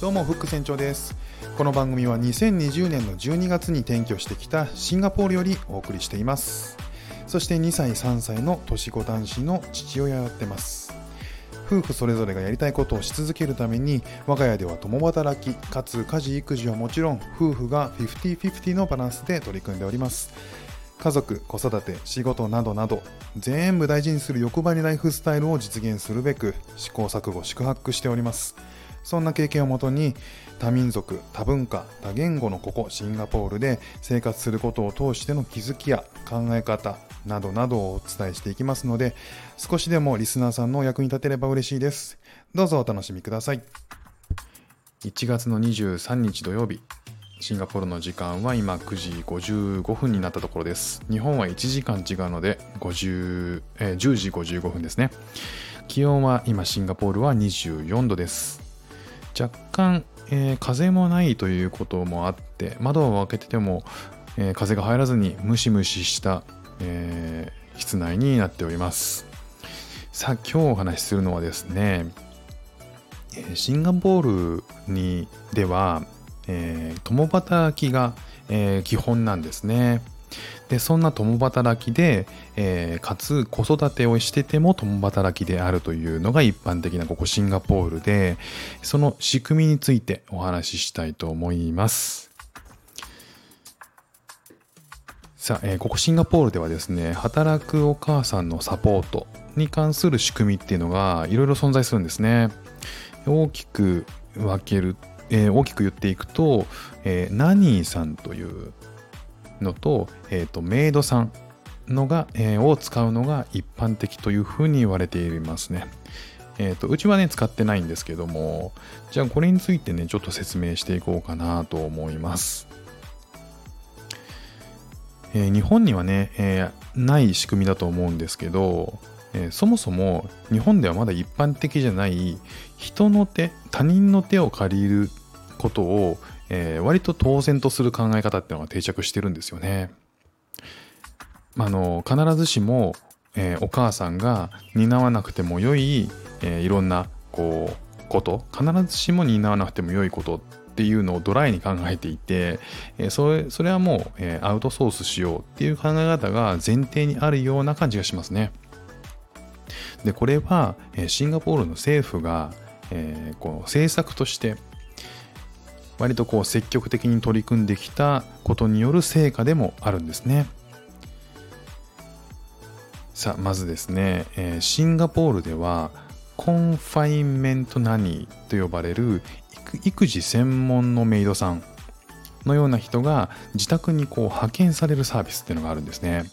どうもフック船長です。この番組は2020年の12月に転居してきたシンガポールよりお送りしています。そして2歳3歳の年子男子の父親をやってます。夫婦それぞれがやりたいことをし続けるために我が家では共働きかつ家事育児はもちろん夫婦が50-50のバランスで取り組んでおります。家族子育て仕事などなど全部大事にする欲張りライフスタイルを実現するべく試行錯誤宿泊しております。そんな経験をもとに多民族多文化多言語のここシンガポールで生活することを通しての気づきや考え方などなどをお伝えしていきますので少しでもリスナーさんのお役に立てれば嬉しいです。どうぞお楽しみください。1月の23日土曜日シンガポールの時間は今9時55分になったところです。日本は1時間違うので50、えー、10時55分ですね。気温は今シンガポールは24度です。若干、えー、風もないということもあって窓を開けてても、えー、風が入らずにムシムシした、えー、室内になっておりますさあ今日お話しするのはですねシンガポールにでは、えー、共働きが、え、基本なんですね。でそんな共働きで、えー、かつ子育てをしてても共働きであるというのが一般的なここシンガポールでその仕組みについてお話ししたいと思います。さあ、えー、ここシンガポールではですね働くお母さんのサポートに関する仕組みっていうのがいろいろ存在するんですね。大きく分ける、えー、大きく言っていくと、えー、ナニーさんというのと,、えーと、メイドさんのが、えー、を使うのが一般的というふうに言われていますね。えーと、うちはね使ってないんですけどもじゃあこれについてねちょっと説明していこうかなと思います。えー、日本にはね、えー、ない仕組みだと思うんですけど、えー、そもそも日本ではまだ一般的じゃない人の手他人の手を借りることを、えー、割と当然とする考え方っていうのが定着してるんですよね。あの必ずしも、えー、お母さんが担わなくても良い、えー、いろんなこうこと必ずしも担わなくても良いことっていうのをドライに考えていて、えー、それそれはもう、えー、アウトソースしようっていう考え方が前提にあるような感じがしますね。でこれは、えー、シンガポールの政府が、えー、この政策として割とこう積極的に取り組んできたことによる成果でもあるんですね。さあまずですね、え、シンガポールでは confinement nanny と呼ばれる育児専門のメイドさんのような人が自宅にこう派遣されるサービスっていうのがあるんですね。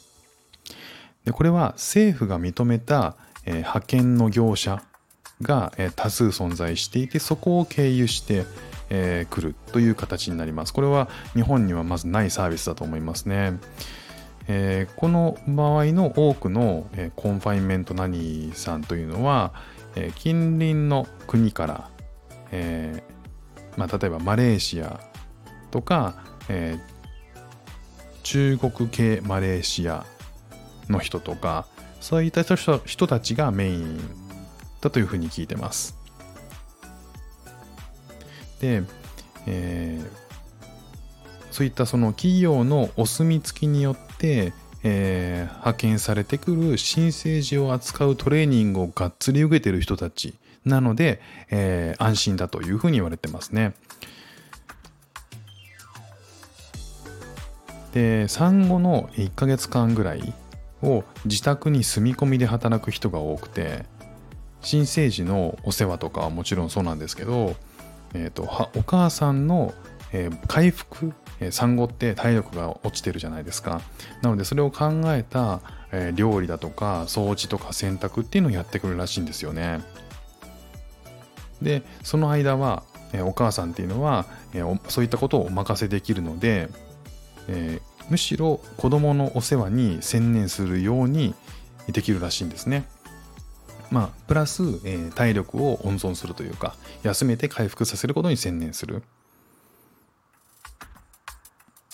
でこれは政府が認めた、え、派遣の業者が、え、多数存在していてそこを経由してえー、来るという形になります。これは日本にはまずないサービスだと思いますね。えー、この場合の多くの、えー、 confinement nanny さんというのは、えー、近隣の国から、えまあ、例えばマレーシアとか、え中国系マレーシアの人とかそういった人たちがメインだというふうに聞いてます。で、えー、そういったその企業のお墨付きによって、えー、派遣されてくる新生児を扱うトレーニングをがっつり受けてる人たちなので、えー、安心だというふうに言われてますね。で産後の1ヶ月間ぐらいを自宅に住み込みで働く人が多くて新生児のお世話とかはもちろんそうなんですけどえーと、お母さんの、えー、回復、えー、産後って体力が落ちてるじゃないですか。なのでそれを考えた、えー、料理だとか掃除とか洗濯っていうのをやってくるらしいんですよね。でその間は、えお母さんっていうのは、えそういったことをお任せできるので、えむしろ子供のお世話に専念するようにできるらしいんですね。まあ、プラス、えー、体力を温存するというか、休めて回復させることに専念する。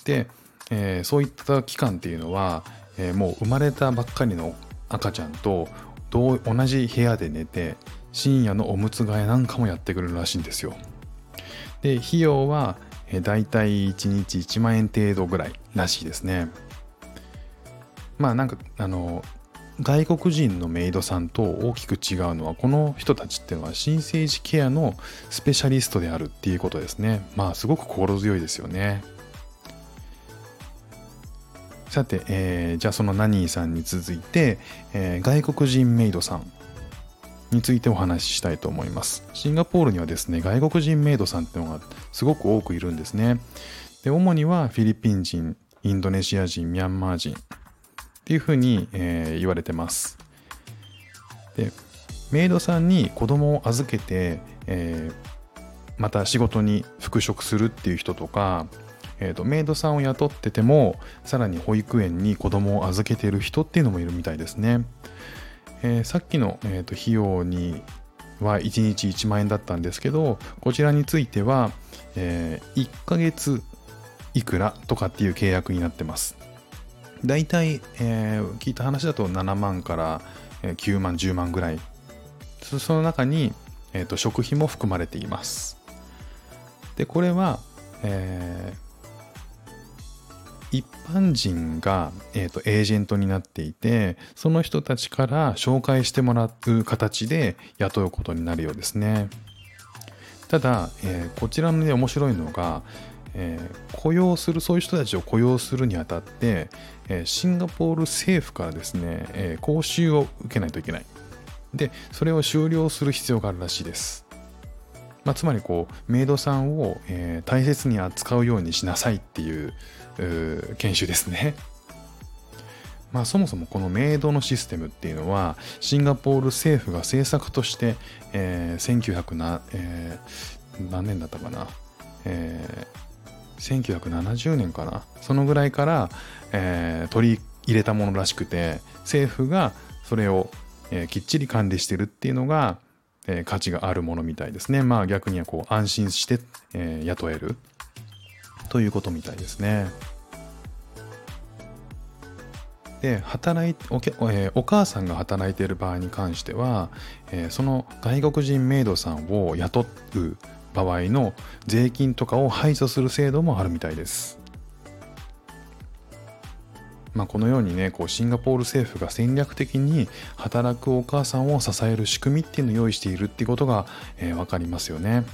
で、えー、そういった期間っていうのは、えー、もう生まれたばっかりの赤ちゃんと同じ部屋で寝て、深夜のおむつ替えなんかもやってくるらしいんですよ。で費用はだいたい1日1万円程度ぐらいらしいですねまあなんかあの外国人のメイドさんと大きく違うのはこの人たちっていうのは新生児ケアのスペシャリストであるっていうことですねまあすごく心強いですよねさて、えー、じゃあそのナニーさんに続いて、えー、外国人メイドさんについてお話ししたいと思います。シンガポールにはですね、外国人メイドさんっていうのがすごく多くいるんですね。で、主にはフィリピン人、インドネシア人、ミャンマー人いうふうに、えー、言われてます。で、メイドさんに子供を預けて、えー、また仕事に復職するっていう人とか、えーと、メイドさんを雇っててもさらに保育園に子供を預けてる人っていうのもいるみたいですね。えー、さっきの、えーと、費用には1日1万円だったんですけどこちらについては、えー、1ヶ月いくらとかっていう契約になってます。だいたい、えー、聞いた話だと7万から9万10万ぐらいその中に、えーと食費も含まれています。でこれは、えー、一般人が、えーと、エージェントになっていてその人たちから紹介してもらう形で雇うことになるようですねただ、えー、こちらのね面白いのが、えー、雇用するそういう人たちを雇用するにあたって、えー、シンガポール政府からですね、え講習を受けないといけないでそれを終了する必要があるらしいですまあ、つまりこうメイドさんを、えー、大切に扱うようにしなさいっていう研修ですね。まあ、そもそもこのメイドのシステムっていうのはシンガポール政府が政策として、えー、1900な、えー、何年だったかな、えー、1970年かな。そのぐらいから、えー、取り入れたものらしくて政府がそれを、えー、きっちり管理してるっていうのが、えー、価値があるものみたいですね。まあ逆にはこう安心して、えー、雇える。ということみたいですね。で働いおけ、えー、お母さんが働いている場合に関しては、えー、その外国人メイドさんを雇う場合の税金とかを排除する制度もあるみたいです。まあ、このようにねこうシンガポール政府が戦略的に働くお母さんを支える仕組みっていうのを用意しているっていうことが、えー、分かりますよね。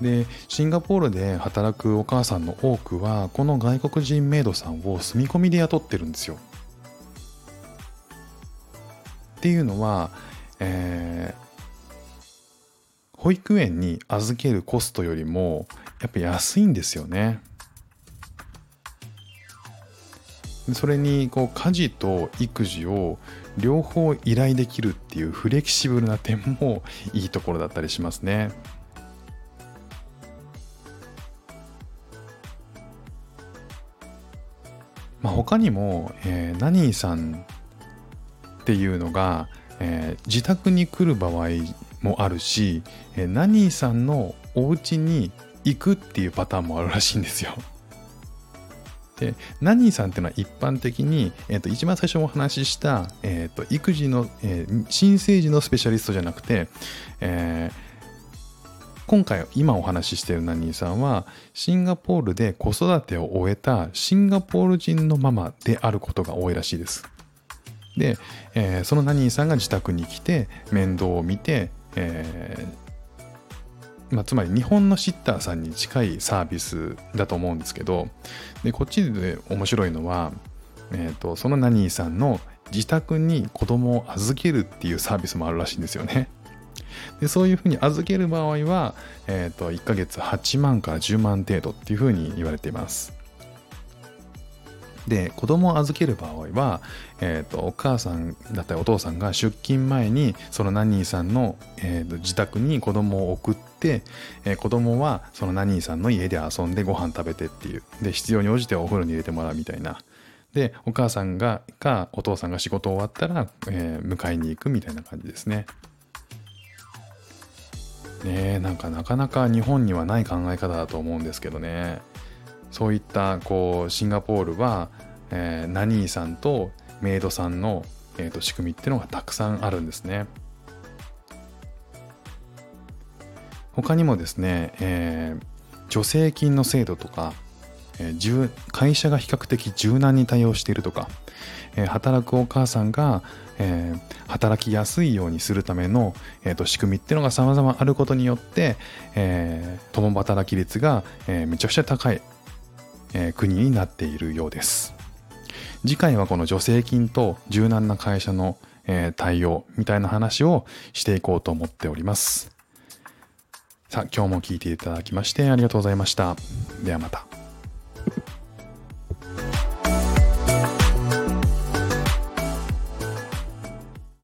でシンガポールで働くお母さんの多くはこの外国人メイドさんを住み込みで雇ってるんですよ。っていうのは、えー、保育園に預けるコストよりもやっぱ安いんですよね。それにこう家事と育児を両方依頼できるっていうフレキシブルな点もいいところだったりしますね。まあ、他にも、えー、ナニーさんっていうのが、えー、自宅に来る場合もあるし、えー、ナニーさんのお家に行くっていうパターンもあるらしいんですよ。で、ナニーさんっていうのは一般的に、えー、と一番最初お話しした、えー、と育児の、えー、新生児のスペシャリストじゃなくて、えー、今回今お話ししているナニーさんはシンガポールで子育てを終えたシンガポール人のママであることが多いらしいです。で、えー、そのナニーさんが自宅に来て面倒を見て、えーまあ、つまり日本のシッターさんに近いサービスだと思うんですけどでこっちで面白いのは、えーとそのナニーさんの自宅に子供を預けるっていうサービスもあるらしいんですよね。でそういうふうに預ける場合は、えーと、1ヶ月8万から10万程度っていうふうに言われています。で子供を預ける場合は、えーと、お母さんだったりお父さんが出勤前にそのナニーさんの、えーと、自宅に子供を送って、えー、子供はそのナニーさんの家で遊んでご飯食べてっていう。で必要に応じてお風呂に入れてもらうみたいな。でお母さんがかお父さんが仕事終わったら、えー、迎えに行くみたいな感じですね。ねえなんかなかなか日本にはない考え方だと思うんですけどね。そういったこうシンガポールは、えー、ナニーさんとメイドさんの、えーと、仕組みっていうのがたくさんあるんですね。他にもですね、えー、助成金の制度とか、えー、会社が比較的柔軟に対応しているとか、えー、働くお母さんが、えー、働きやすいようにするための、えーと、仕組みっていうのが様々あることによって、えー、共働き率が、えー、めちゃくちゃ高い、え、国になっているようです。次回はこの助成金と柔軟な会社の、え、対応みたいな話をしていこうと思っております。さあ、今日も聞いていただきましてありがとうございました。ではまた。